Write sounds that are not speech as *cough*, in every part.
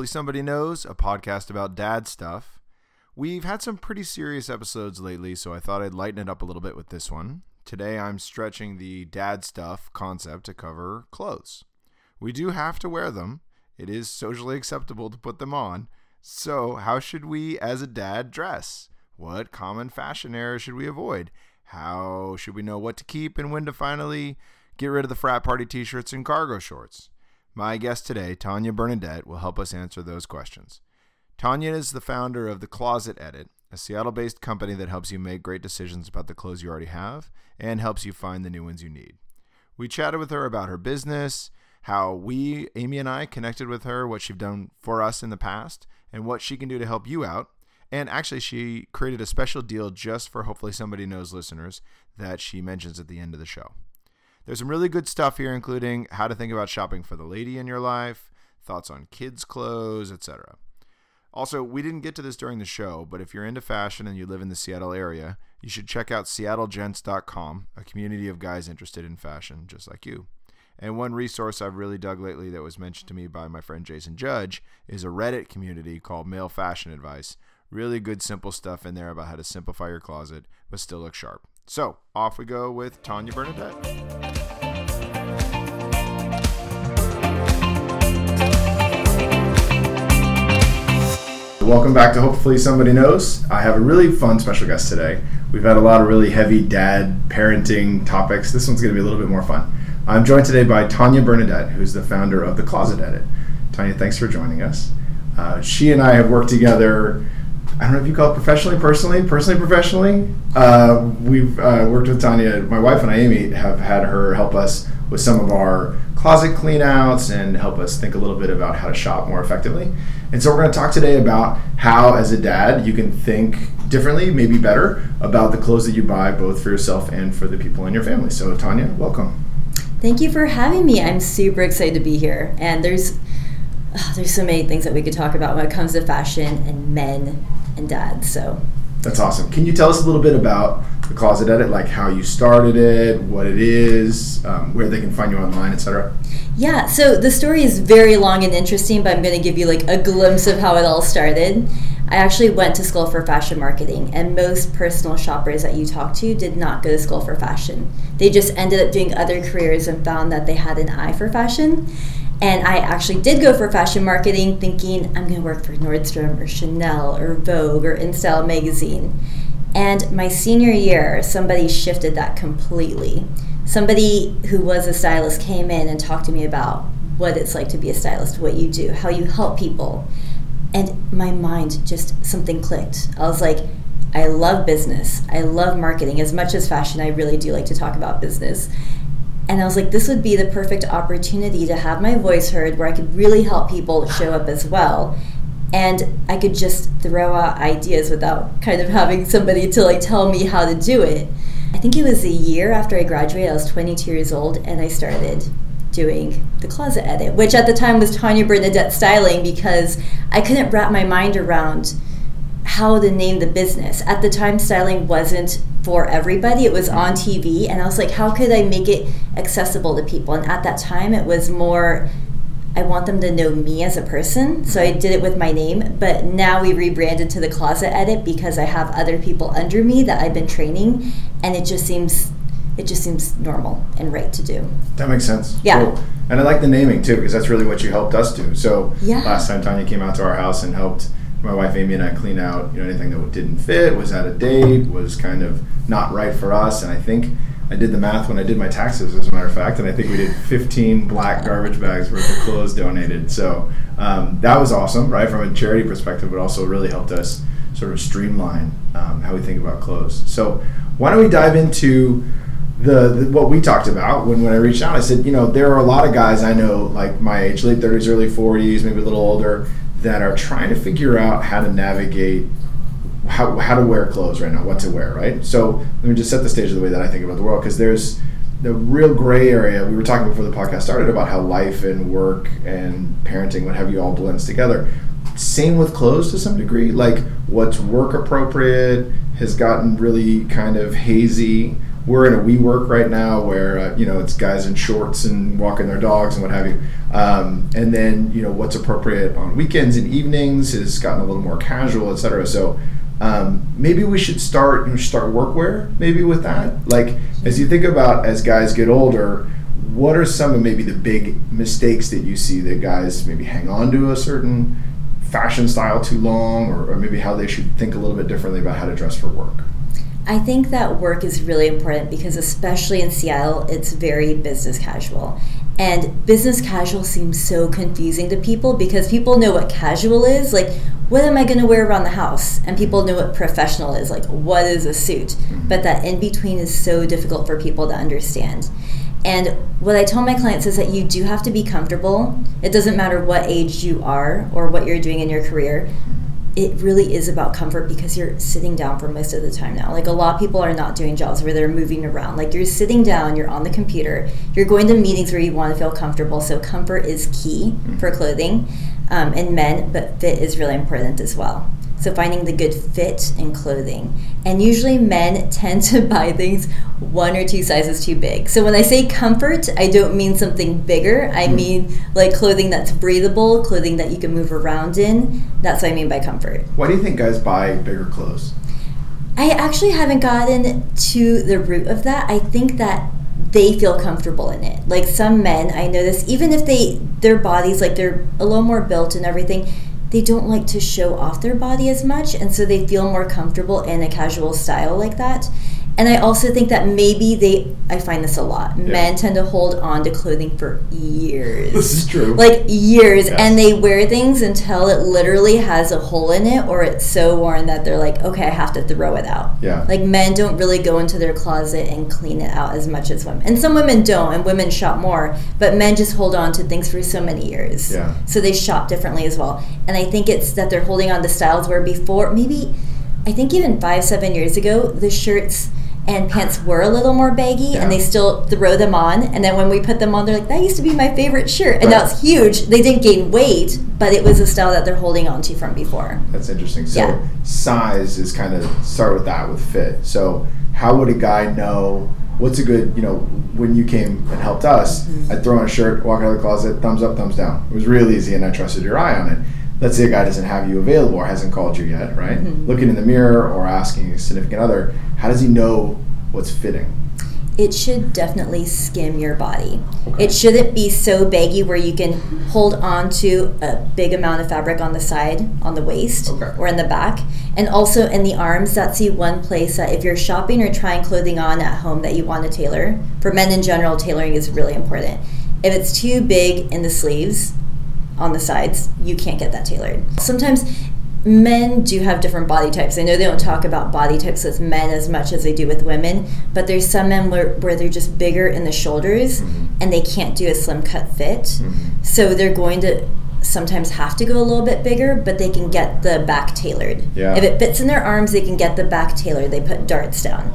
Hopefully Somebody Knows, a podcast about dad stuff. We've had some pretty serious episodes lately, so I thought I'd lighten it up a little bit with this one. Today I'm stretching the dad stuff concept to cover clothes. We do have to wear them, it is socially acceptable to put them on. So, how should we, as a dad, dress? What common fashion errors should we avoid? How should we know what to keep and when to finally get rid of the frat party t shirts and cargo shorts? My guest today, Tanya Bernadette, will help us answer those questions. Tanya is the founder of The Closet Edit, a Seattle based company that helps you make great decisions about the clothes you already have and helps you find the new ones you need. We chatted with her about her business, how we, Amy and I, connected with her, what she's done for us in the past, and what she can do to help you out. And actually, she created a special deal just for hopefully somebody knows listeners that she mentions at the end of the show. There's some really good stuff here, including how to think about shopping for the lady in your life, thoughts on kids' clothes, etc. Also, we didn't get to this during the show, but if you're into fashion and you live in the Seattle area, you should check out seattlegents.com, a community of guys interested in fashion just like you. And one resource I've really dug lately that was mentioned to me by my friend Jason Judge is a Reddit community called Male Fashion Advice. Really good, simple stuff in there about how to simplify your closet but still look sharp. So, off we go with Tanya Bernadette. Welcome back to Hopefully Somebody Knows. I have a really fun special guest today. We've had a lot of really heavy dad parenting topics. This one's going to be a little bit more fun. I'm joined today by Tanya Bernadette, who's the founder of The Closet Edit. Tanya, thanks for joining us. Uh, she and I have worked together. I don't know if you call it professionally, personally, personally, professionally. Uh, we've uh, worked with Tanya. My wife and I, Amy, have had her help us with some of our closet cleanouts and help us think a little bit about how to shop more effectively. And so we're going to talk today about how, as a dad, you can think differently, maybe better, about the clothes that you buy, both for yourself and for the people in your family. So, Tanya, welcome. Thank you for having me. I'm super excited to be here. And there's oh, there's so many things that we could talk about when it comes to fashion and men and dads. So that's awesome. Can you tell us a little bit about the Closet Edit, like how you started it, what it is, um, where they can find you online, etc.? Yeah, so the story is very long and interesting, but I'm going to give you like a glimpse of how it all started. I actually went to school for fashion marketing, and most personal shoppers that you talk to did not go to school for fashion. They just ended up doing other careers and found that they had an eye for fashion. And I actually did go for fashion marketing thinking I'm going to work for Nordstrom or Chanel or Vogue or InStyle magazine. And my senior year, somebody shifted that completely. Somebody who was a stylist came in and talked to me about what it's like to be a stylist, what you do, how you help people. And my mind just something clicked. I was like, I love business. I love marketing. As much as fashion, I really do like to talk about business. And I was like, this would be the perfect opportunity to have my voice heard where I could really help people show up as well. And I could just throw out ideas without kind of having somebody to like tell me how to do it. I think it was a year after I graduated, I was 22 years old, and I started doing the closet edit, which at the time was Tanya Bernadette Styling because I couldn't wrap my mind around how to name the business. At the time, styling wasn't for everybody, it was on TV, and I was like, how could I make it accessible to people? And at that time, it was more. I want them to know me as a person, so I did it with my name. But now we rebranded to the Closet Edit because I have other people under me that I've been training, and it just seems it just seems normal and right to do. That makes sense. Yeah. Cool. And I like the naming too because that's really what you helped us do. So Yeah. last time Tanya came out to our house and helped my wife Amy and I clean out, you know, anything that didn't fit, was out of date, was kind of not right for us. And I think I did the math when I did my taxes, as a matter of fact, and I think we did 15 black garbage bags worth of clothes donated. So um, that was awesome, right, from a charity perspective, but also really helped us sort of streamline um, how we think about clothes. So why don't we dive into the, the, what we talked about when, when I reached out. I said, you know, there are a lot of guys I know, like my age, late 30s, early 40s, maybe a little older, that are trying to figure out how to navigate how, how to wear clothes right now, what to wear, right? So let me just set the stage of the way that I think about the world because there's the real gray area. We were talking before the podcast started about how life and work and parenting, what have you, all blends together. Same with clothes to some degree. Like what's work appropriate has gotten really kind of hazy. We're in a WeWork right now where uh, you know it's guys in shorts and walking their dogs and what have you. Um, and then you know what's appropriate on weekends and evenings has gotten a little more casual, etc. So um, maybe we should start know, start workwear maybe with that. Like as you think about as guys get older, what are some of maybe the big mistakes that you see that guys maybe hang on to a certain fashion style too long, or, or maybe how they should think a little bit differently about how to dress for work? I think that work is really important because, especially in Seattle, it's very business casual. And business casual seems so confusing to people because people know what casual is. Like, what am I going to wear around the house? And people know what professional is. Like, what is a suit? Mm-hmm. But that in between is so difficult for people to understand. And what I tell my clients is that you do have to be comfortable. It doesn't matter what age you are or what you're doing in your career. It really is about comfort because you're sitting down for most of the time now. Like a lot of people are not doing jobs where they're moving around. Like you're sitting down, you're on the computer, you're going to meetings where you want to feel comfortable. So comfort is key for clothing um, and men, but fit is really important as well. So finding the good fit in clothing. And usually men *laughs* tend to buy things one or two sizes too big. So when I say comfort, I don't mean something bigger. I mm. mean like clothing that's breathable, clothing that you can move around in. That's what I mean by comfort. Why do you think guys buy bigger clothes? I actually haven't gotten to the root of that. I think that they feel comfortable in it. Like some men, I notice even if they their bodies like they're a little more built and everything, they don't like to show off their body as much and so they feel more comfortable in a casual style like that and I also think that maybe they, I find this a lot. Yeah. Men tend to hold on to clothing for years. This is true. Like years. Yes. And they wear things until it literally has a hole in it or it's so worn that they're like, okay, I have to throw it out. Yeah. Like men don't really go into their closet and clean it out as much as women. And some women don't, and women shop more. But men just hold on to things for so many years. Yeah. So they shop differently as well. And I think it's that they're holding on to styles where before, maybe, I think even five, seven years ago, the shirts and pants were a little more baggy yeah. and they still throw them on and then when we put them on they're like that used to be my favorite shirt and right. now it's huge they didn't gain weight but it was a style that they're holding on to from before that's interesting so yeah. size is kind of start with that with fit so how would a guy know what's a good you know when you came and helped us mm-hmm. i'd throw on a shirt walk out of the closet thumbs up thumbs down it was real easy and i trusted your eye on it let's say a guy doesn't have you available or hasn't called you yet, right? Mm-hmm. Looking in the mirror or asking a significant other, how does he know what's fitting? It should definitely skim your body. Okay. It shouldn't be so baggy where you can hold on to a big amount of fabric on the side, on the waist, okay. or in the back. And also in the arms, that's the one place that if you're shopping or trying clothing on at home that you want to tailor, for men in general, tailoring is really important. If it's too big in the sleeves, on the sides, you can't get that tailored. Sometimes men do have different body types. I know they don't talk about body types with men as much as they do with women, but there's some men where, where they're just bigger in the shoulders mm-hmm. and they can't do a slim cut fit. Mm-hmm. So they're going to sometimes have to go a little bit bigger, but they can get the back tailored. Yeah. If it fits in their arms, they can get the back tailored. They put darts down.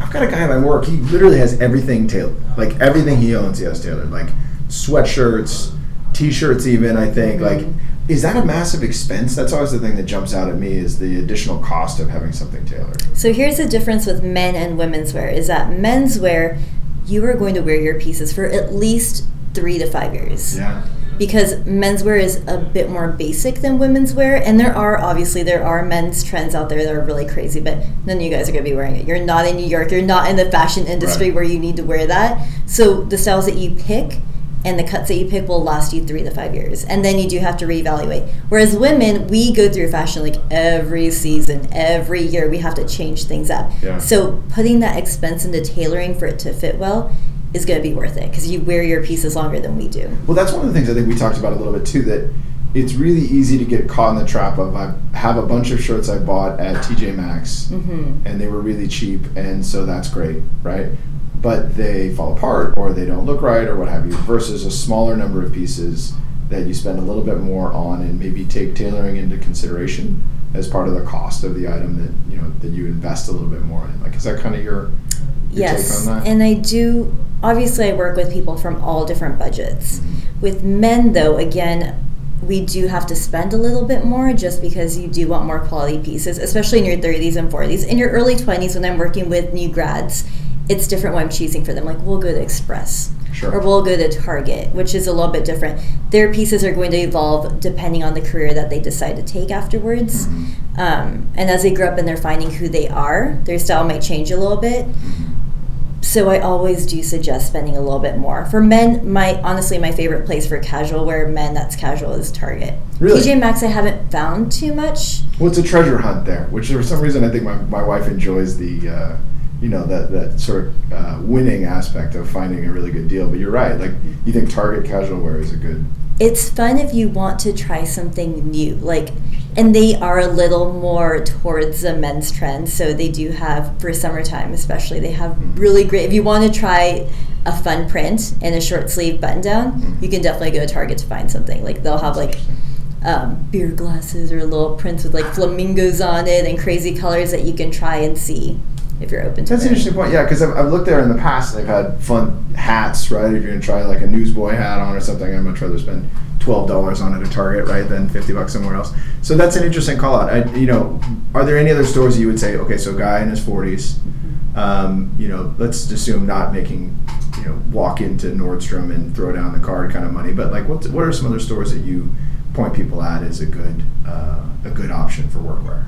I've got a guy at my work. He literally has everything tailored. Like everything he owns, he has tailored. Like sweatshirts, t-shirts even i think like is that a massive expense? That's always the thing that jumps out at me is the additional cost of having something tailored. So here's the difference with men and women's wear is that men's wear you are going to wear your pieces for at least three to five years. Yeah. Because menswear is a bit more basic than women's wear and there are obviously there are men's trends out there that are really crazy but none of you guys are going to be wearing it. You're not in new york you're not in the fashion industry right. where you need to wear that. So the styles that you pick and the cuts that you pick will last you three to five years and then you do have to reevaluate whereas women we go through fashion like every season every year we have to change things up yeah. so putting that expense into tailoring for it to fit well is going to be worth it because you wear your pieces longer than we do well that's one of the things i think we talked about a little bit too that it's really easy to get caught in the trap of I have a bunch of shirts I bought at TJ Maxx mm-hmm. and they were really cheap and so that's great, right? But they fall apart or they don't look right or what have you, versus a smaller number of pieces that you spend a little bit more on and maybe take tailoring into consideration as part of the cost of the item that you know that you invest a little bit more in. Like, is that kind of your, your yes? And I do. Obviously, I work with people from all different budgets. Mm-hmm. With men, though, again, we do have to spend a little bit more just because you do want more quality pieces, especially in your 30s and 40s. In your early 20s, when I'm working with new grads, it's different what I'm choosing for them. Like we'll go to Express. Sure. Or we'll go to Target, which is a little bit different. Their pieces are going to evolve depending on the career that they decide to take afterwards. Mm-hmm. Um, and as they grow up and they're finding who they are, their style might change a little bit. So I always do suggest spending a little bit more. For men, my honestly my favorite place for casual wear men that's casual is Target. Really? TJ Maxx I haven't found too much. Well, it's a treasure hunt there, which for some reason I think my, my wife enjoys the, uh, you know, that, that sort of uh, winning aspect of finding a really good deal. But you're right. Like, you think Target casual wear is a good. It's fun if you want to try something new. Like and they are a little more towards the men's trend. So they do have for summertime especially they have really great if you want to try a fun print and a short sleeve button down, you can definitely go to Target to find something. Like they'll have like um, beer glasses or little prints with like flamingos on it and crazy colors that you can try and see if you're open to That's an interesting point. Yeah, because I've, I've looked there in the past and they've had fun hats, right? If you're going to try like a newsboy hat on or something, I'd much rather spend $12 on it at Target, right, than 50 bucks somewhere else. So that's an interesting call out. I, you know, are there any other stores you would say, okay, so guy in his 40s, um, you know, let's assume not making, you know, walk into Nordstrom and throw down the card kind of money, but like what, what are some other stores that you point people at as a good, uh, a good option for workwear?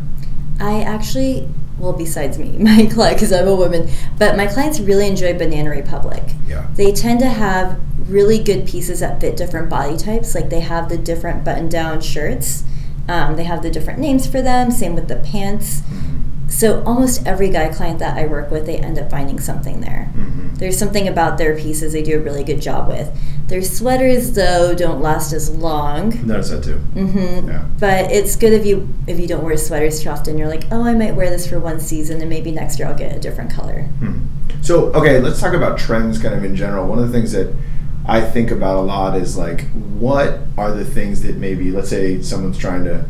I actually, well, besides me, *laughs* my client, because I'm a woman, but my clients really enjoy Banana Republic. Yeah. They tend to have really good pieces that fit different body types. Like they have the different button down shirts, um, they have the different names for them, same with the pants. So almost every guy client that I work with, they end up finding something there. Mhm. There's something about their pieces they do a really good job with. Their sweaters, though, don't last as long. Notice that too. Mm-hmm. Yeah. But it's good if you if you don't wear sweaters too often. You're like, oh, I might wear this for one season, and maybe next year I'll get a different color. Hmm. So, okay, let's talk about trends kind of in general. One of the things that I think about a lot is like, what are the things that maybe, let's say someone's trying to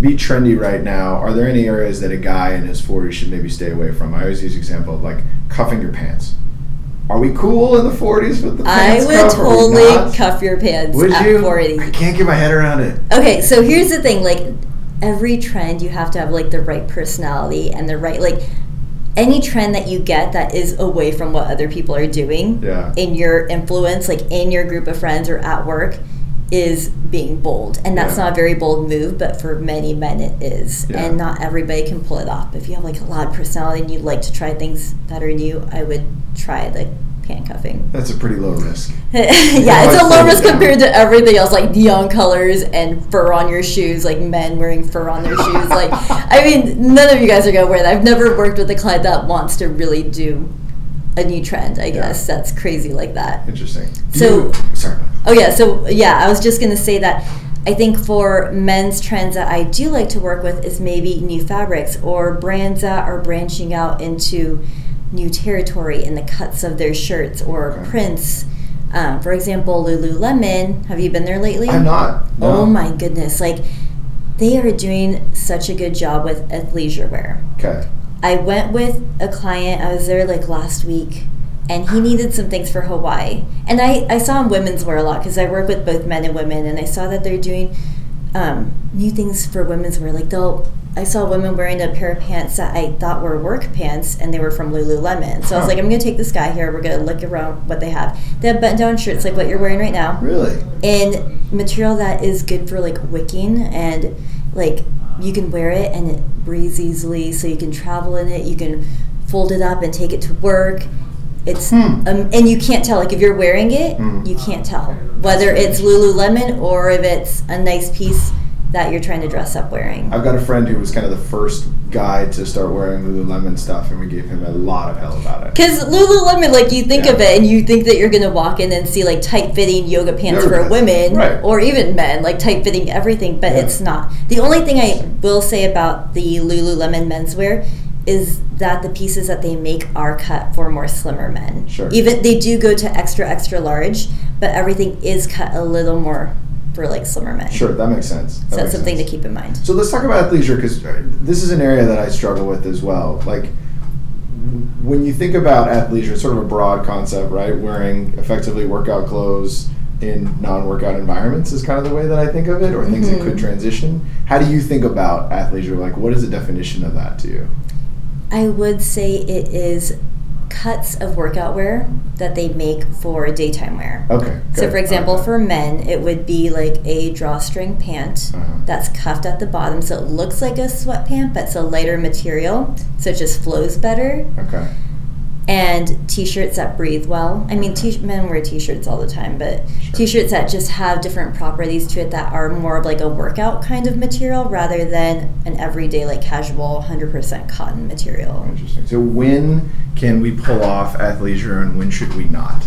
be trendy right now. Are there any areas that a guy in his 40s should maybe stay away from? I always use the example of like cuffing your pants. Are we cool in the 40s with the I pants would? Are we totally cuff your pants Would at you? 40. I can't get my head around it. Okay, so here's the thing like every trend you have to have like the right personality and the right like any trend that you get that is away from what other people are doing Yeah. in your influence like in your group of friends or at work is being bold and that's Yeah. not a very bold move but for many men it is Yeah. and not everybody can pull it off if you have like a loud personality and you like to try things that are new i would try the handcuffing That's a pretty low risk. *laughs* yeah, it's a low risk down. compared to everything else, like neon colors and fur on your shoes, like men wearing fur on their shoes. Like, *laughs* I mean, none of you guys are gonna wear that. I've never worked with a client that wants to really do a new trend. I guess that's crazy like that. Interesting. So- you- sorry. Oh yeah, so yeah, I was just gonna say that. I think for men's trends that I do like to work with is maybe new fabrics or brands that are branching out into new territory in the cuts of their shirts or Okay. prints. Um, for example, Lululemon. Have you been there lately? I'm not. no. Oh my goodness! Like they are doing such a good job with athleisure wear. Okay. I went with a client. I was there like last week, and he needed some things for Hawaii. And I, I saw him women's wear a lot because I work with both men and women, and I saw that they're doing um, new things for women's wear. Like they'll, I saw women wearing a pair of pants that I thought were work pants, and they were from Lululemon. So I was like, I'm gonna take this guy here. We're gonna look around what they have. They have button-down shirts like what you're wearing right now Really? in material that is good for like wicking and like you can wear it and it breathes easily so you can travel in it you can fold it up and take it to work it's Hmm. um, and you can't tell like if you're wearing it Hmm. you can't tell whether it's lululemon or if it's a nice piece that you're trying to dress up wearing I've got a friend who was kind of the first guy to start wearing Lululemon stuff, and we gave him a lot of hell about it. Because Lululemon, like you think Yeah. of it, and you think that you're gonna walk in and see like tight-fitting yoga pants for women, right. or even men, like tight-fitting everything. But Yeah. it's not. The only thing I will say about the Lululemon menswear is that the pieces that they make are cut for more slimmer men. Sure. Even they do go to extra extra large, but everything is cut a little more for like slimmer men. Sure, that makes sense. That So makes something sense. to keep in mind. So let's talk about athleisure because this is an area that I struggle with as well. Like when you think about athleisure, it's sort of a broad concept, right? Wearing effectively workout clothes in non-workout environments is kind of the way that I think of it, or things that could Mhm. transition. How do you think about athleisure? Like, what is the definition of that to you? I would say it is cuts of workout wear that they make for daytime wear. Okay. So, for example, Okay. for men, it would be like a drawstring pant Uh-huh. that's cuffed at the bottom, so it looks like a sweat pant, but it's a lighter material, so it just flows better. Okay. And t-shirts that breathe well. I mean, t- men wear t-shirts all the time, but Sure. t-shirts that just have different properties to it that are more of like a workout kind of material rather than an everyday like casual 100% cotton material. Interesting. So when can we pull off athleisure and when should we not?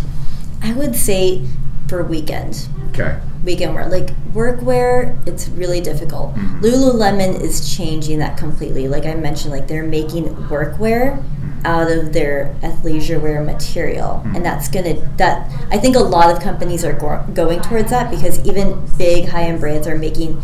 I would say for weekend. Okay. weekend wear. Like workwear, it's really difficult. Mhm. Lululemon is changing that completely. Like I mentioned, like they're making workwear out of their athleisure wear material, Mhm. and that's gonna that I think a lot of companies are go- going towards that because even big high end brands are making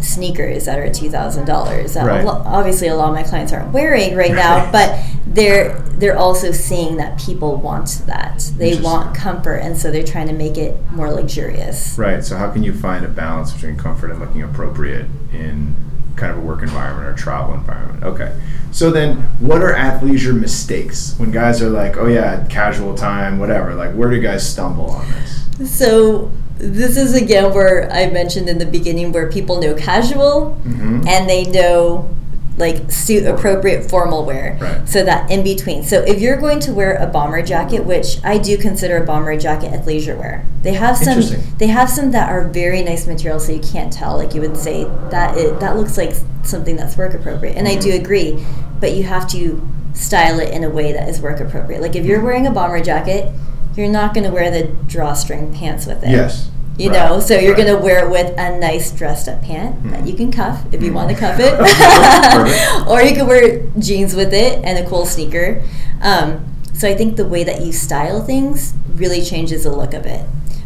sneakers that are two thousand dollars. Right. Obviously, a lot of my clients aren't wearing right now, but they're they're also seeing that people want that. They want comfort, and so they're trying to make it more luxurious. Right. So how can you find a balance between comfort and looking appropriate in kind of a work environment or travel environment? Okay. So then, what are athleisure mistakes when guys are like, "Oh yeah, casual time, whatever"? Like, where do guys stumble on this? So this is again where I mentioned in the beginning where people know casual Mhm. and they know like suit appropriate formal wear. Right. So that in between. So if you're going to wear a bomber jacket, which I do consider a bomber jacket athleisure wear, they have some they have some that are very nice material so you can't tell. Like you would say that it that looks like something that's work appropriate. And I do Mhm. agree, but you have to style it in a way that is work appropriate. Like if you're wearing a bomber jacket, you're not going to wear the drawstring pants with it. Yes. You Right. know, so you're Right. going to wear it with a nice dressed up pant Mhm. that you can cuff if you Mhm. want to cuff *laughs* it. *laughs* Or you can wear jeans with it and a cool sneaker. Um, so I think the way that you style things really changes the look of it.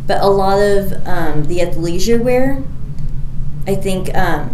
But a lot of um, the athleisure wear, I think, um,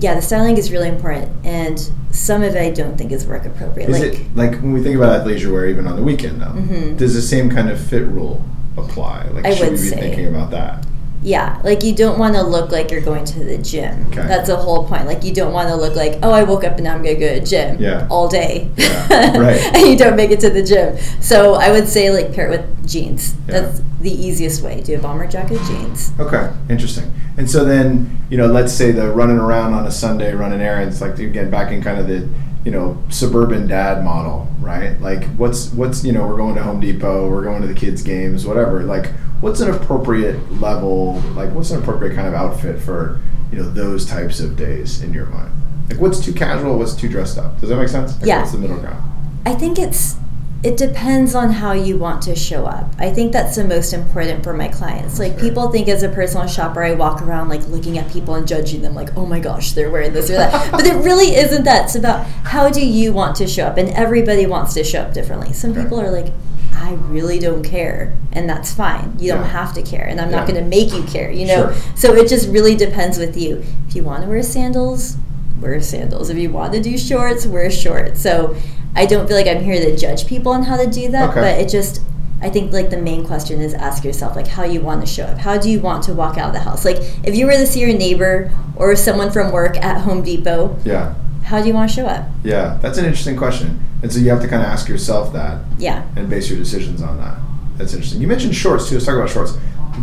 yeah, the styling is really important. And some of it I don't think is work appropriate. Is like, it like when we think about athleisure wear, even on the weekend though? Mhm. Does the same kind of fit rule apply? Like, I should would we be say. thinking about that? Yeah, like you don't want to look like you're going to the gym. Okay. That's the whole point. Like you don't want to look like, oh, I woke up and now I'm gonna go to the gym Yeah. all day. Yeah, *laughs* right. and you don't make it to the gym. So I would say like pair it with jeans. Yeah. That's the easiest way. Do a bomber jacket, jeans. Okay, interesting. And so then, you know, let's say the running around on a Sunday, running errands, like again, back in kind of the, you know, suburban dad model, right? Like, what's what's you know, we're going to Home Depot, we're going to the kids' games, whatever. Like, what's an appropriate level? Like, what's an appropriate kind of outfit for you know those types of days in your mind? Like, what's too casual? What's too dressed up? Does that make sense? Like, Yeah. What's the middle ground? I think it's it depends on how you want to show up. I think that's the most important for my clients. Like people think as a personal shopper I walk around like looking at people and judging them like, "Oh my gosh, they're wearing this or that." *laughs* but it really isn't that. It's about how do you want to show up and everybody wants to show up differently. Some people are like, "I really don't care." And that's fine. You don't have to care and I'm not going to make you care, you know? Sure. So it just really depends with you. If you want to wear sandals, wear sandals. If you want to do shorts, wear shorts. So I don't feel like I'm here to judge people on how to do that, Okay. but it just I think like the main question is ask yourself like how you want to show up. How do you want to walk out of the house? Like if you were to see your neighbor or someone from work at Home Depot, Yeah, how do you want to show up? yeah, that's an interesting question. And so you have to kind of ask yourself that. Yeah. and base your decisions on that. That's interesting. You mentioned shorts too. Let's talk about shorts.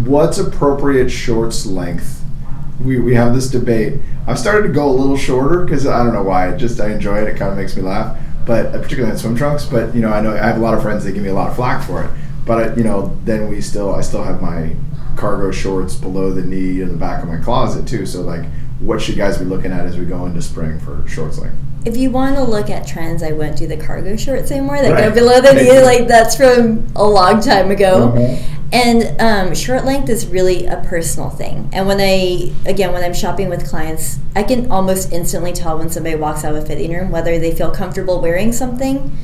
What's appropriate shorts length? We, we have this debate. I've started to go a little shorter because I don't know why. It just I enjoy it. It kind of makes me laugh. But uh, particularly in swim trunks. But you know, I know I have a lot of friends that give me a lot of flack for it. But I, you know, then we still I still have my cargo shorts below the knee in the back of my closet too. So like, what should guys be looking at as we go into spring for shorts length? If you want to look at trends, I wouldn't do the cargo shorts anymore. That Right. go below the knee, like that's from a long time ago. Mhm. And um, short length is really a personal thing. And when I, again, when I'm shopping with clients, I can almost instantly tell when somebody walks out of a fitting room whether they feel comfortable wearing something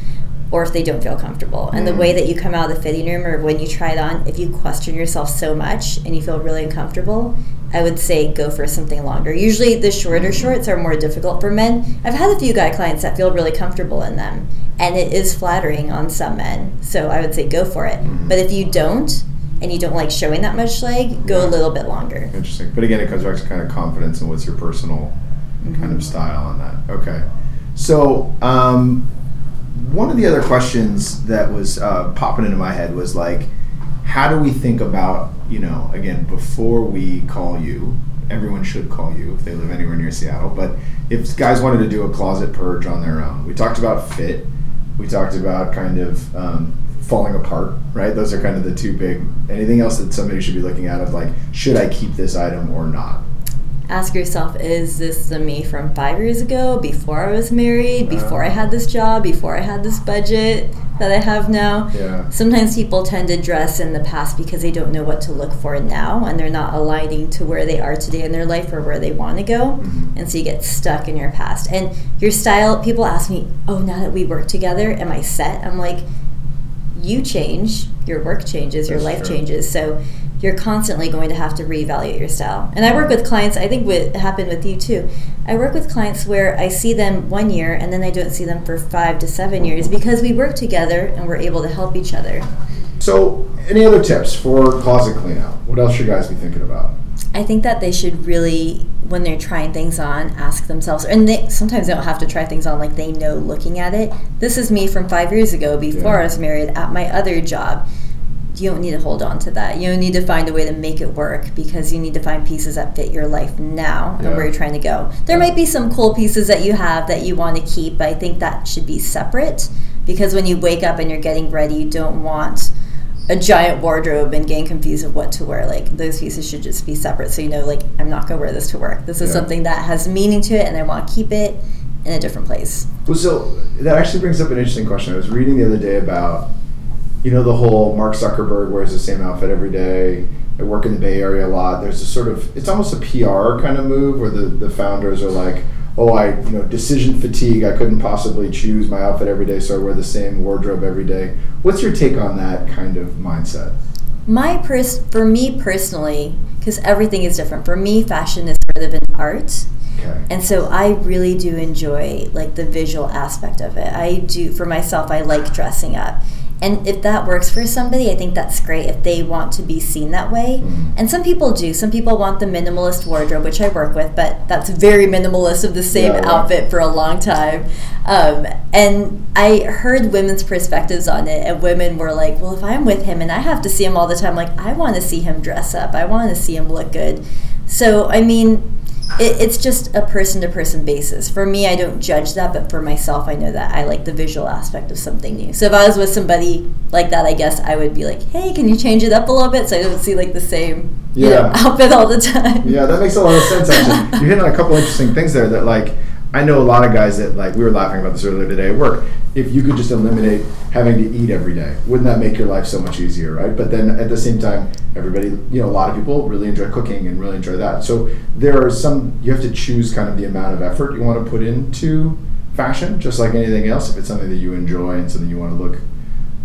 or if they don't feel comfortable. And the Mm. way that you come out of the fitting room or when you try it on, if you question yourself so much and you feel really uncomfortable, I would say go for something longer. Usually the shorter Mm. shorts are more difficult for men. I've had a few guy clients that feel really comfortable in them. And it is flattering on some men. So I would say go for it. Mhm. But if you don't, and you don't like showing that much leg, go Yeah. a little bit longer. Interesting. But again, it comes back to kind of confidence and what's your personal kind Mm-hmm. of style on that. Okay. So, um, one of the other questions that was uh, popping into my head was like, how do we think about, you know, again, before we call you, everyone should call you if they live anywhere near Seattle, but if guys wanted to do a closet purge on their own, we talked about fit, we talked about kind of um, falling apart, right? Those are kind of the two big. Anything else that somebody should be looking at of like, should I keep this item or not? ask yourself is this the me from five years ago before i was married before i had this job before i had this budget that i have now Yeah. sometimes people tend to dress in the past because they don't know what to look for now and they're not aligning to where they are today in their life or where they want to go Mhm. and so you get stuck in your past and your style people ask me oh now that we work together am i set i'm like you change your work changes your That's life true. changes so you're constantly going to have to reevaluate your style and i work with clients i think what happened with you too i work with clients where i see them one year and then i don't see them for five to seven years because we work together and we're able to help each other So, any other tips for closet clean out? What else should guys be thinking about? I think that they should really, when they're trying things on, ask themselves, and they sometimes they don't have to try things on like they know looking at it. This is me from five years ago before Yeah. I was married at my other job. You don't need to hold on to that. You don't need to find a way to make it work because you need to find pieces that fit your life now Yeah. and where you're trying to go. There Yeah. might be some cool pieces that you have that you want to keep, but I think that should be separate because when you wake up and you're getting ready, you don't want a giant wardrobe and getting confused of what to wear. Like those pieces should just be separate, so you know, like I'm not gonna wear this to work. This is Yeah. something that has meaning to it, and I want to keep it in a different place. Well, so that actually brings up an interesting question. I was reading the other day about, you know, the whole Mark Zuckerberg wears the same outfit every day. I work in the Bay Area a lot. There's a sort of, it's almost a PR kind of move where the, the founders are like, oh, I, you know, decision fatigue. I couldn't possibly choose my outfit every day, so I wear the same wardrobe every day. What's your take on that kind of mindset? My pers- for me personally, because everything is different. For me, fashion is sort of an art. Okay. And so I really do enjoy like the visual aspect of it. I do for myself I like dressing up. And if that works for somebody, I think that's great if they want to be seen that way. Mhm. And some people do. Some people want the minimalist wardrobe, which I work with, but that's very minimalist of the same Yeah, right. outfit for a long time. Um, and I heard women's perspectives on it, and women were like, well, if I'm with him and I have to see him all the time, like, I want to see him dress up. I want to see him look good. So, I mean, it, it's just a person to person basis. For me, I don't judge that, but for myself, I know that I like the visual aspect of something new. So if I was with somebody like that, I guess I would be like, hey, can you change it up a little bit so I don't see like the same you know, *laughs* outfit all the time? Yeah, that makes a lot of sense. Actually, you hit on a couple interesting things there. That like, I know a lot of guys that like we were laughing about this earlier today at work. If you could just eliminate having to eat every day, wouldn't that make your life so much easier, right? But then at the same time, everybody, you know, a lot of people really enjoy cooking and really enjoy that. So there are some you have to choose kind of the amount of effort you want to put into fashion, just like anything else. If it's something that you enjoy and something you want to look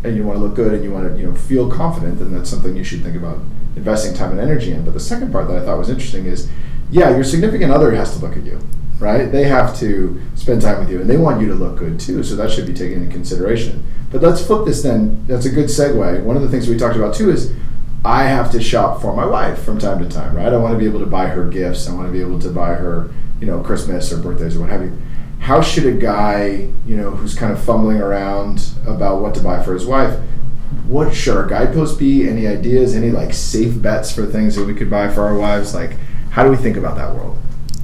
and you want to look good and you want to you know feel confident, then that's something you should think about investing time and energy in. But the second part that I thought was interesting is, yeah, your significant other has to look at you, right? They have to spend time with you, and they want you to look good too. So that should be taken into consideration. But let's flip this then. That's a good segue. One of the things we talked about too is. I have to shop for my wife from time to time, right? I want to be able to buy her gifts. I want to be able to buy her, you know, Christmas or birthdays or what have you how should a guy, you know, who's kind of fumbling around about what to buy for his wife, what should our guideposts be? Any ideas? Any like safe bets for things that we could buy for our wives? Like, how do we think about that world?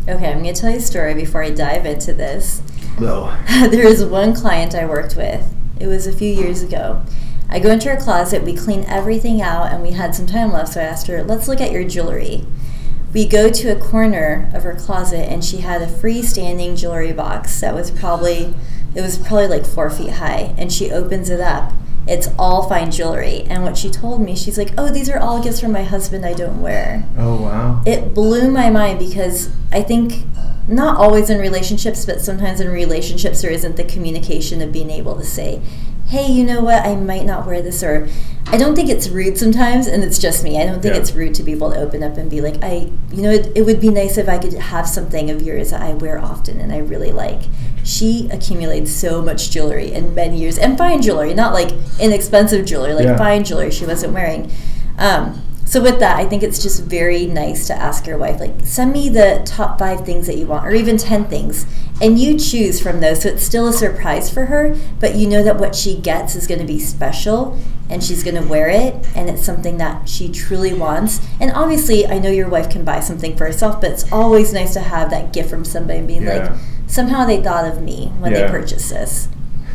Okay, I'm going to tell you a story before I dive into this. No. *laughs* there was one client I worked with. It was a few years ago. I go into her closet, we clean everything out, and we had some time left, so I asked her, let's look at your jewelry. We go to a corner of her closet, and she had a freestanding jewelry box that was probably, it was probably like four feet high, and she opens it up. It's all fine jewelry. And what she told me, she's like, oh, these are all gifts from my husband I don't wear Oh wow. it blew my mind because I think not always in relationships, but sometimes in relationships there isn't the communication of being able to say, "Hey, you know what? I might not wear this," or I don't think it's rude sometimes, and it's just me. I don't think Yeah. it's rude to be able to open up and be like, "I, you know, it, it would be nice if I could have something of yours that I wear often and I really like." She accumulates so much jewelry in many years, and fine jewelry, not like inexpensive jewelry, like Yeah. fine jewelry she wasn't wearing. Um, So with that, I think it's just very nice to ask your wife, like, send me the top five things that you want, or even ten things, and you choose from those. So it's still a surprise for her, but you know that what she gets is going to be special, and she's going to wear it, and it's something that she truly wants. And obviously, I know your wife can buy something for herself, but it's always nice to have that gift from somebody and being Yeah. like, somehow they thought of me when Yeah. they purchased this.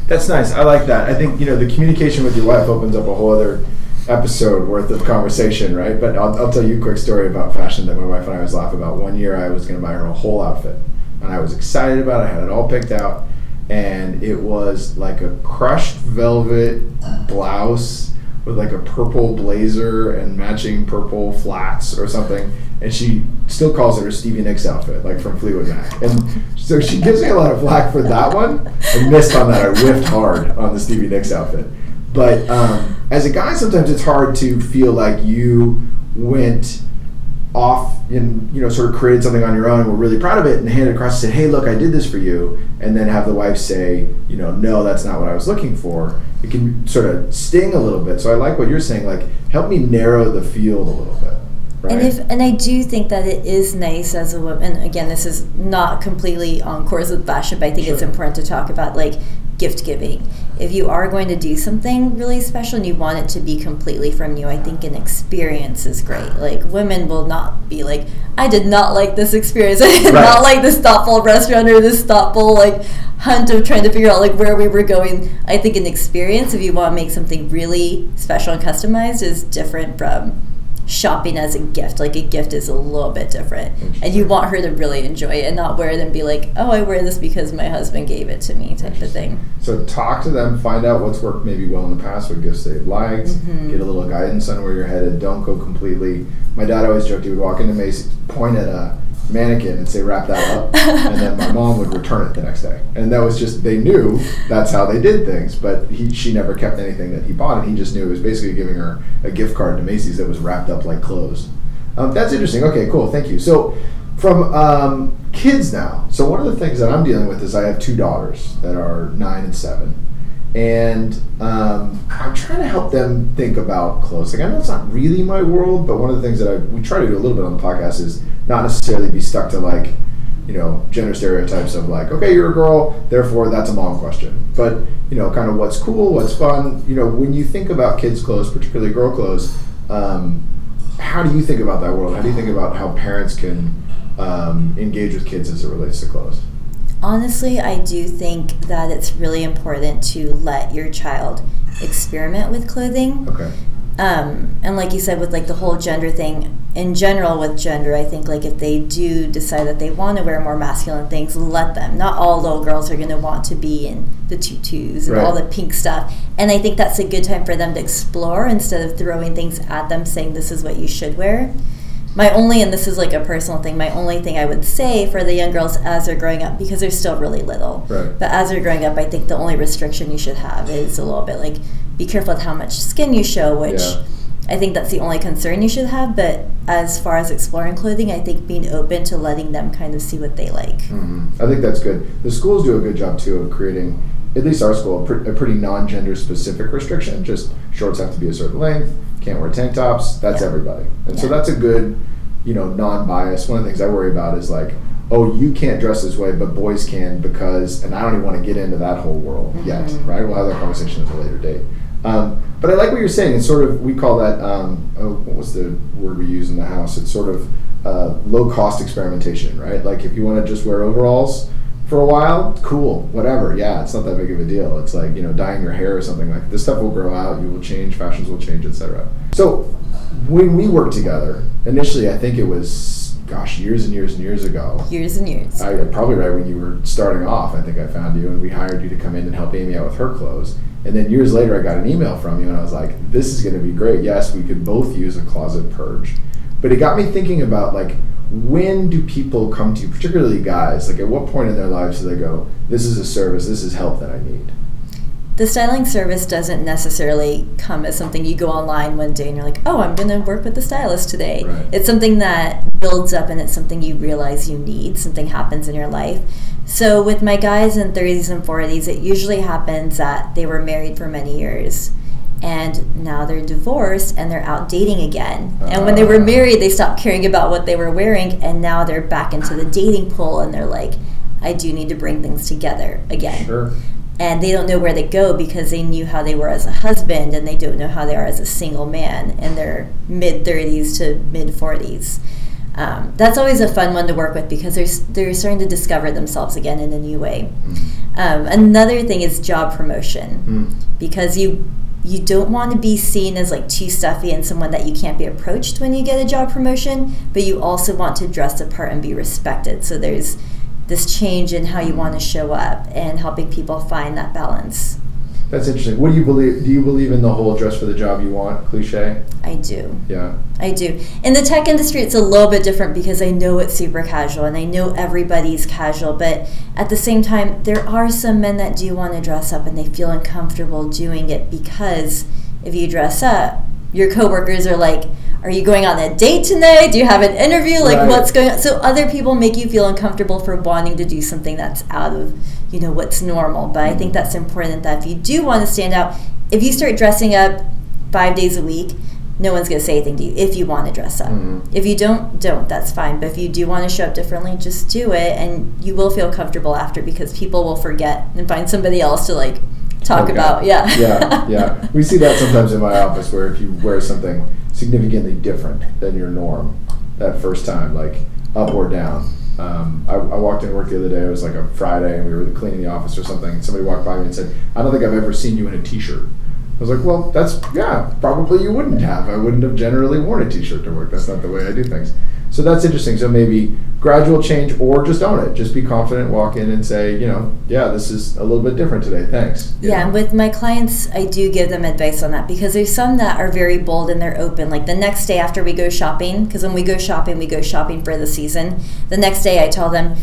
That's nice. I like that. I think you know the communication with your wife opens up a whole other episode worth of conversation, right? But I'll, I'll tell you a quick story about fashion that my wife and I was laughing about. One year I was going to buy her a whole outfit, and I was excited about it. I had it all picked out, and it was like a crushed velvet blouse with like a purple blazer and matching purple flats or something. And she still calls it her Stevie Nicks outfit, like from Fleetwood Mac. And so she gives me a lot of flack for that one. I missed on that. I whiffed hard on the Stevie Nicks outfit. But um, as a guy, sometimes it's hard to feel like you went off and you know sort of created something on your own and were really proud of it and handed it across and said, "Hey, look, I did this for you," and then have the wife say, "You know, no, that's not what I was looking for." It can sort of sting a little bit. So I like what you're saying. Like, help me narrow the field a little bit. Right? And if and I do think that it is nice as a woman. Again, this is not completely on course with fashion, but I think it's important to talk about like gift giving. If you are going to do something really special and you want it to be completely from you, I think an experience is great. Like women will not be like, I did not like this experience. *laughs* I did Right. not like this thoughtful restaurant or this thoughtful like hunt of trying to figure out like where we were going. I think an experience, if you want to make something really special and customized, is different from shopping as a gift. Like a gift is a little bit different. And you want her to really enjoy it and not wear it and be like, oh, I wear this because my husband gave it to me type of thing. So talk to them, find out what's worked maybe well in the past, what gifts they've liked, Mhm. get a little guidance on where you're headed. Don't go completely. My dad always joked he would walk into Macy's, point at a mannequin and say wrap that up, *laughs* and then my mom would return it the next day. And that was just they knew that's how they did things, but he she never kept anything that he bought, and he just knew it was basically giving her a gift card to Macy's that was wrapped up like clothes. Um, that's interesting. Okay, cool. Thank you. So, from um, kids now. So one of the things that I'm dealing with is I have two daughters that are nine and seven, and um, I'm trying to help them think about clothes. Like I know it's not really my world, but one of the things that I we try to do a little bit on the podcast is not necessarily be stuck to like you know gender stereotypes of like okay you're a girl therefore that's a mom question. But you know kind of what's cool what's fun you know when you think about kids clothes particularly girl clothes um, how do you think about that world? How do you think about how parents can um, engage with kids as it relates to clothes Honestly, I do think that it's really important to let your child experiment with clothing. okay Um, and like you said, with like the whole gender thing, in general with gender, I think like if they do decide that they want to wear more masculine things, let them. Not all little girls are going to want to be in the tutus and all the pink stuff. And I think that's a good time for them to explore instead of throwing things at them saying this is what you should wear. My only, and this is like a personal thing, my only thing I would say for the young girls as they're growing up, because they're still really little, Right. but as they're growing up, I think the only restriction you should have is a little bit like be careful with how much skin you show, which Yeah. I think that's the only concern you should have. But as far as exploring clothing, I think being open to letting them kind of see what they like. hmm I think that's good. The schools do a good job too of creating, at least our school, a pretty non-gender specific restriction. Just shorts have to be a certain length. Can't wear tank tops. That's Yeah. everybody, and so that's a good, you know, non-bias. One of the things I worry about is like, oh, you can't dress this way, but boys can because, and I don't even want to get into that whole world yet. Mhm. Right? We'll have that conversation at a later date. Um, but I like what you're saying. It's sort of we call that um, oh, what was the word we use in the house? It's sort of uh, low cost experimentation, right? Like if you want to just wear overalls for a while, cool, whatever. Yeah, it's not that big of a deal. It's like you know dyeing your hair or something like this stuff will grow out. You will change, fashions will change, etc. So when we worked together initially, I think it was gosh years and years and years ago. Years and years. I probably right when you were starting off. I think I found you, and we hired you to come in and help Amy out with her clothes. And then years later, I got an email from you, and I was like, "This is going to be great. Yes, we could both use a closet purge." But it got me thinking about like, when do people come to you, particularly guys? Like, at what point in their lives do they go, "This is a service. This is help that I need"? the styling service doesn't necessarily come as something you go online one day and you're like, oh, I'm going to work with the stylist today. Right. It's something that builds up and it's something you realize you need. Something happens in your life. So with my guys in 30s and 40s, it usually happens that they were married for many years and now they're divorced and they're out dating again. And when they were Ah. married, they stopped caring about what they were wearing, and now they're back into the dating pool, and they're like, I do need to bring things together again. Sure. And they don't know where to go because they knew how they were as a husband, and they don't know how they are as a single man in their mid 30s to mid 40s. Um, that's always a fun one to work with because they're, they're starting to discover themselves again in a new way. Um, another thing is job promotion Mm. because you you don't want to be seen as like too stuffy and someone that you can't be approached when you get a job promotion, but you also want to dress the part and be respected. So there's this change in how you want to show up and helping people find that balance. That's interesting. What do you believe? Do you believe in the whole dress for the job you want cliche? I do. Yeah. I do. In the tech industry, it's a little bit different because I know it's super casual and I know everybody's casual, but at the same time, there are some men that do want to dress up and they feel uncomfortable doing it because if you dress up, your coworkers are like, Are you going on a date tonight? Do you have an interview? Like, Right. what's going on? So, other people make you feel uncomfortable for wanting to do something that's out of, you know, what's normal. But I think that's important that if you do want to stand out, if you start dressing up five days a week, no one's going to say anything to you if you want to dress up. Mhm. If you don't, don't. That's fine. But if you do want to show up differently, just do it, and you will feel comfortable after because people will forget and find somebody else to like talk Okay. about. Yeah. yeah, yeah. *laughs* We see that sometimes in my office where if you wear something significantly different than your norm that first time, like up or down. Um, I, I walked in work the other day. It was like a Friday, and we were cleaning the office or something. Somebody walked by me and said, "I don't think I've ever seen you in a T-shirt." I was like, "Well, that's yeah, probably you wouldn't have. I wouldn't have generally worn a T-shirt to work. That's not the way I do things." So that's interesting. So maybe gradual change, or just own it. Just be confident, walk in, and say, you know, yeah, this is a little bit different today. Thanks. Yeah, and with my clients, I do give them advice on that because there's some that are very bold and they're open. Like the next day after we go shopping, because when we go shopping, we go shopping for the season. The next day, I tell them,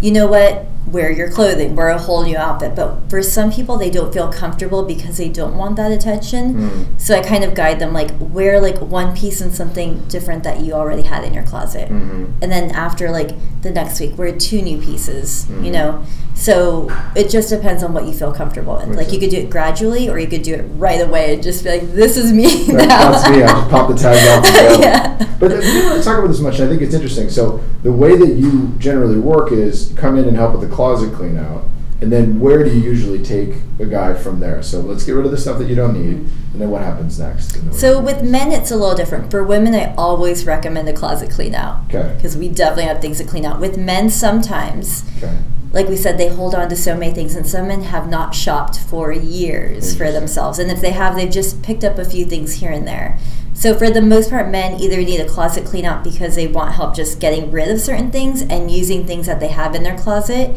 you know what? Wear your clothing, wear a whole new outfit. But for some people, they don't feel comfortable because they don't want that attention. Mm. So I kind of guide them like wear like one piece and something different that you already had in your closet. Mhm. And then after like the next week, wear two new pieces, you Mhm. know? So it just depends on what you feel comfortable with. Makes like you could do it gradually or you could do it right away and just be like, this is me That- now. that's me. I just pop the tag off *laughs* yeah. But we really talk about this much, I think it's interesting. So the way that you generally work is come in and help with the closet clean out, and then where do you usually take a guy from there? So let's get rid of the stuff that you don't need, and then what happens next? So with men, it's a little different. For women, I always recommend a closet clean out okay, because we definitely have things to clean out. With men, sometimes okay, like we said, they hold on to so many things, and some men have not shopped for years for themselves. And if they have, they've just picked up a few things here and there. So, for the most part, men either need a closet clean out because they want help just getting rid of certain things and using things that they have in their closet.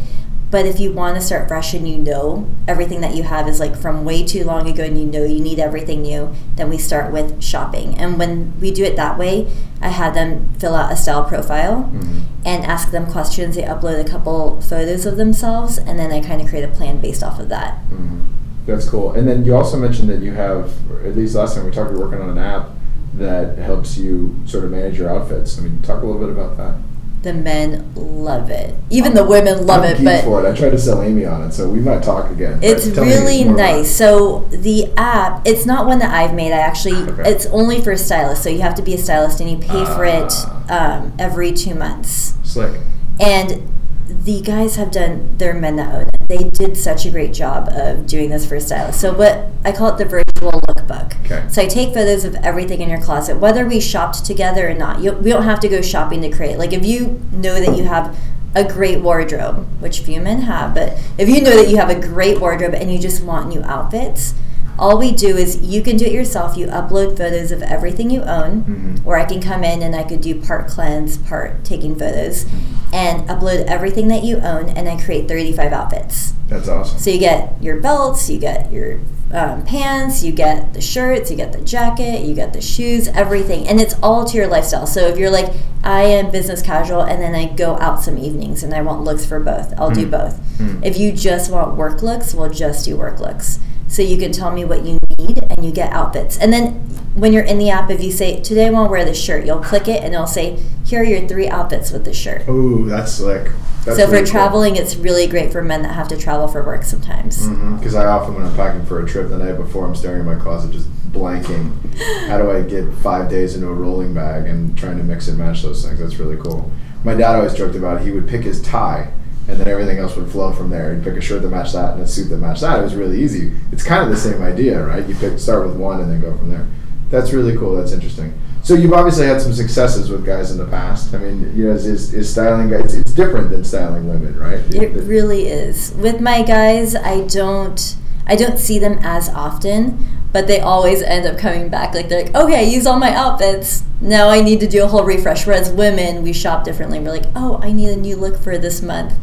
But if you want to start fresh and you know everything that you have is like from way too long ago and you know you need everything new, then we start with shopping. And when we do it that way, I have them fill out a style profile Mhm. and ask them questions. They upload a couple photos of themselves, and then I kind of create a plan based off of that. Mhm. that's cool. And then you also mentioned that you have, at least last time we talked, you're working on an app that helps you sort of manage your outfits. I mean, talk a little bit about that. The men love it. Even the women love I'm it, but for it. I tried to sell Amy on it, so we might talk again. it's really nice. it. So the app, it's not one that I've made. I actually, Okay. it's only for stylists. So you have to be a stylist, and you pay for it Ah. um, every two months. Slick. And the guys have done, they're men that own it. They did such a great job of doing this for stylists. So, what I call it the virtual lookbook. Okay. So, I take photos of everything in your closet, whether we shopped together or not. You, we don't have to go shopping to create. Like, if you know that you have a great wardrobe, which few men have, but if you know that you have a great wardrobe and you just want new outfits, all we do is you can do it yourself. You upload photos of everything you own, Mhm. or I can come in and I could do part cleanse, part taking photos, and upload everything that you own, and I create 35 outfits. That's awesome. So you get your belts, you get your um, pants, you get the shirts, you get the jacket, you get the shoes, everything, and it's all to your lifestyle. So if you're like, I am business casual, and then I go out some evenings and I want looks for both, I'll do Mm. both. Mm. If you just want work looks, we'll just do work looks. So you can tell me what you need, and you get outfits, and then when you're in the app, if you say today I want to wear this shirt, you'll click it and it'll say here are your three outfits with this shirt. Ooh, that's slick. That's so really for cool. traveling, it's really great for men that have to travel for work sometimes. Mm-hmm, because I often, when I'm packing for a trip the night before, I'm staring at my closet just blanking. *laughs* How do I get five days into a rolling bag and trying to mix and match those things? That's really cool. My dad always joked about it. He would pick his tie, and then everything else would flow from there. He'd pick a shirt that matched that and a suit that matched that. It was really easy. It's kind of the same idea, right? You pick start with one and then go from there. That's really cool. That's interesting. So you've obviously had some successes with guys in the past. I mean, you know, is, is, is styling guys? It's different than styling women, right? It really is. With my guys, I don't I don't see them as often, but they always end up coming back. Like they're like, okay, I use all my outfits. Now I need to do a whole refresh. Whereas women, we shop differently. We're like, oh, I need a new look for this month.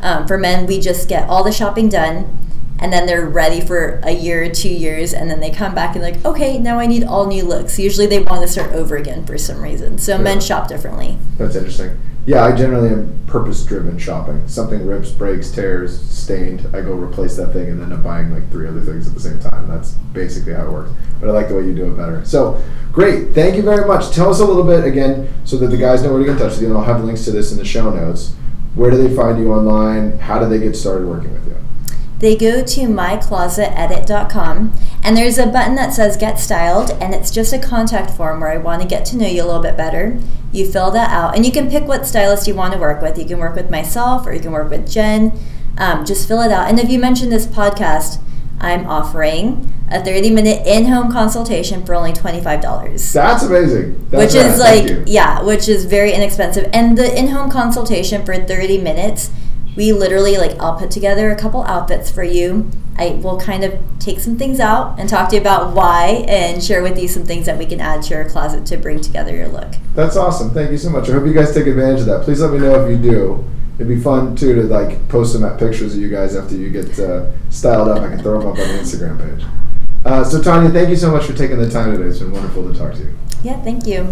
Um, for men, we just get all the shopping done, and then they're ready for a year or two years, and then they come back and like, okay, now I need all new looks. Usually they want to start over again for some reason. So men shop differently. That's interesting. Yeah, I generally am purpose driven shopping. Something rips, breaks, tears, stained, I go replace that thing and end up buying like three other things at the same time. That's basically how it works. But I like the way you do it better. So great. Thank you very much. Tell us a little bit again so that the guys know where to get in touch with you, and I'll have links to this in the show notes. Where do they find you online? How do they get started working with you? They go to myclosetedit.com and there's a button that says get styled and it's just a contact form where i want to get to know you a little bit better. You fill that out and you can pick what stylist you want to work with. You can work with myself or you can work with jen. Um, just fill it out. And if you mention this podcast i'm offering a 30 minute in-home consultation for only $25 That's amazing. That's which rad. is like yeah which is very inexpensive. And the in-home consultation for 30 minutes we literally like i'll put together a couple outfits for you i will kind of take some things out and talk to you about why and share with you some things that we can add to your closet to bring together your look That's awesome. Thank you so much. I hope you guys take advantage of that. Please let me know if you do. It'd be fun too to like post some pictures of you guys after you get uh, styled up. I can throw them up on the Instagram page. Uh, so Tanya, thank you so much for taking the time today. It's been wonderful to talk to you. yeah thank you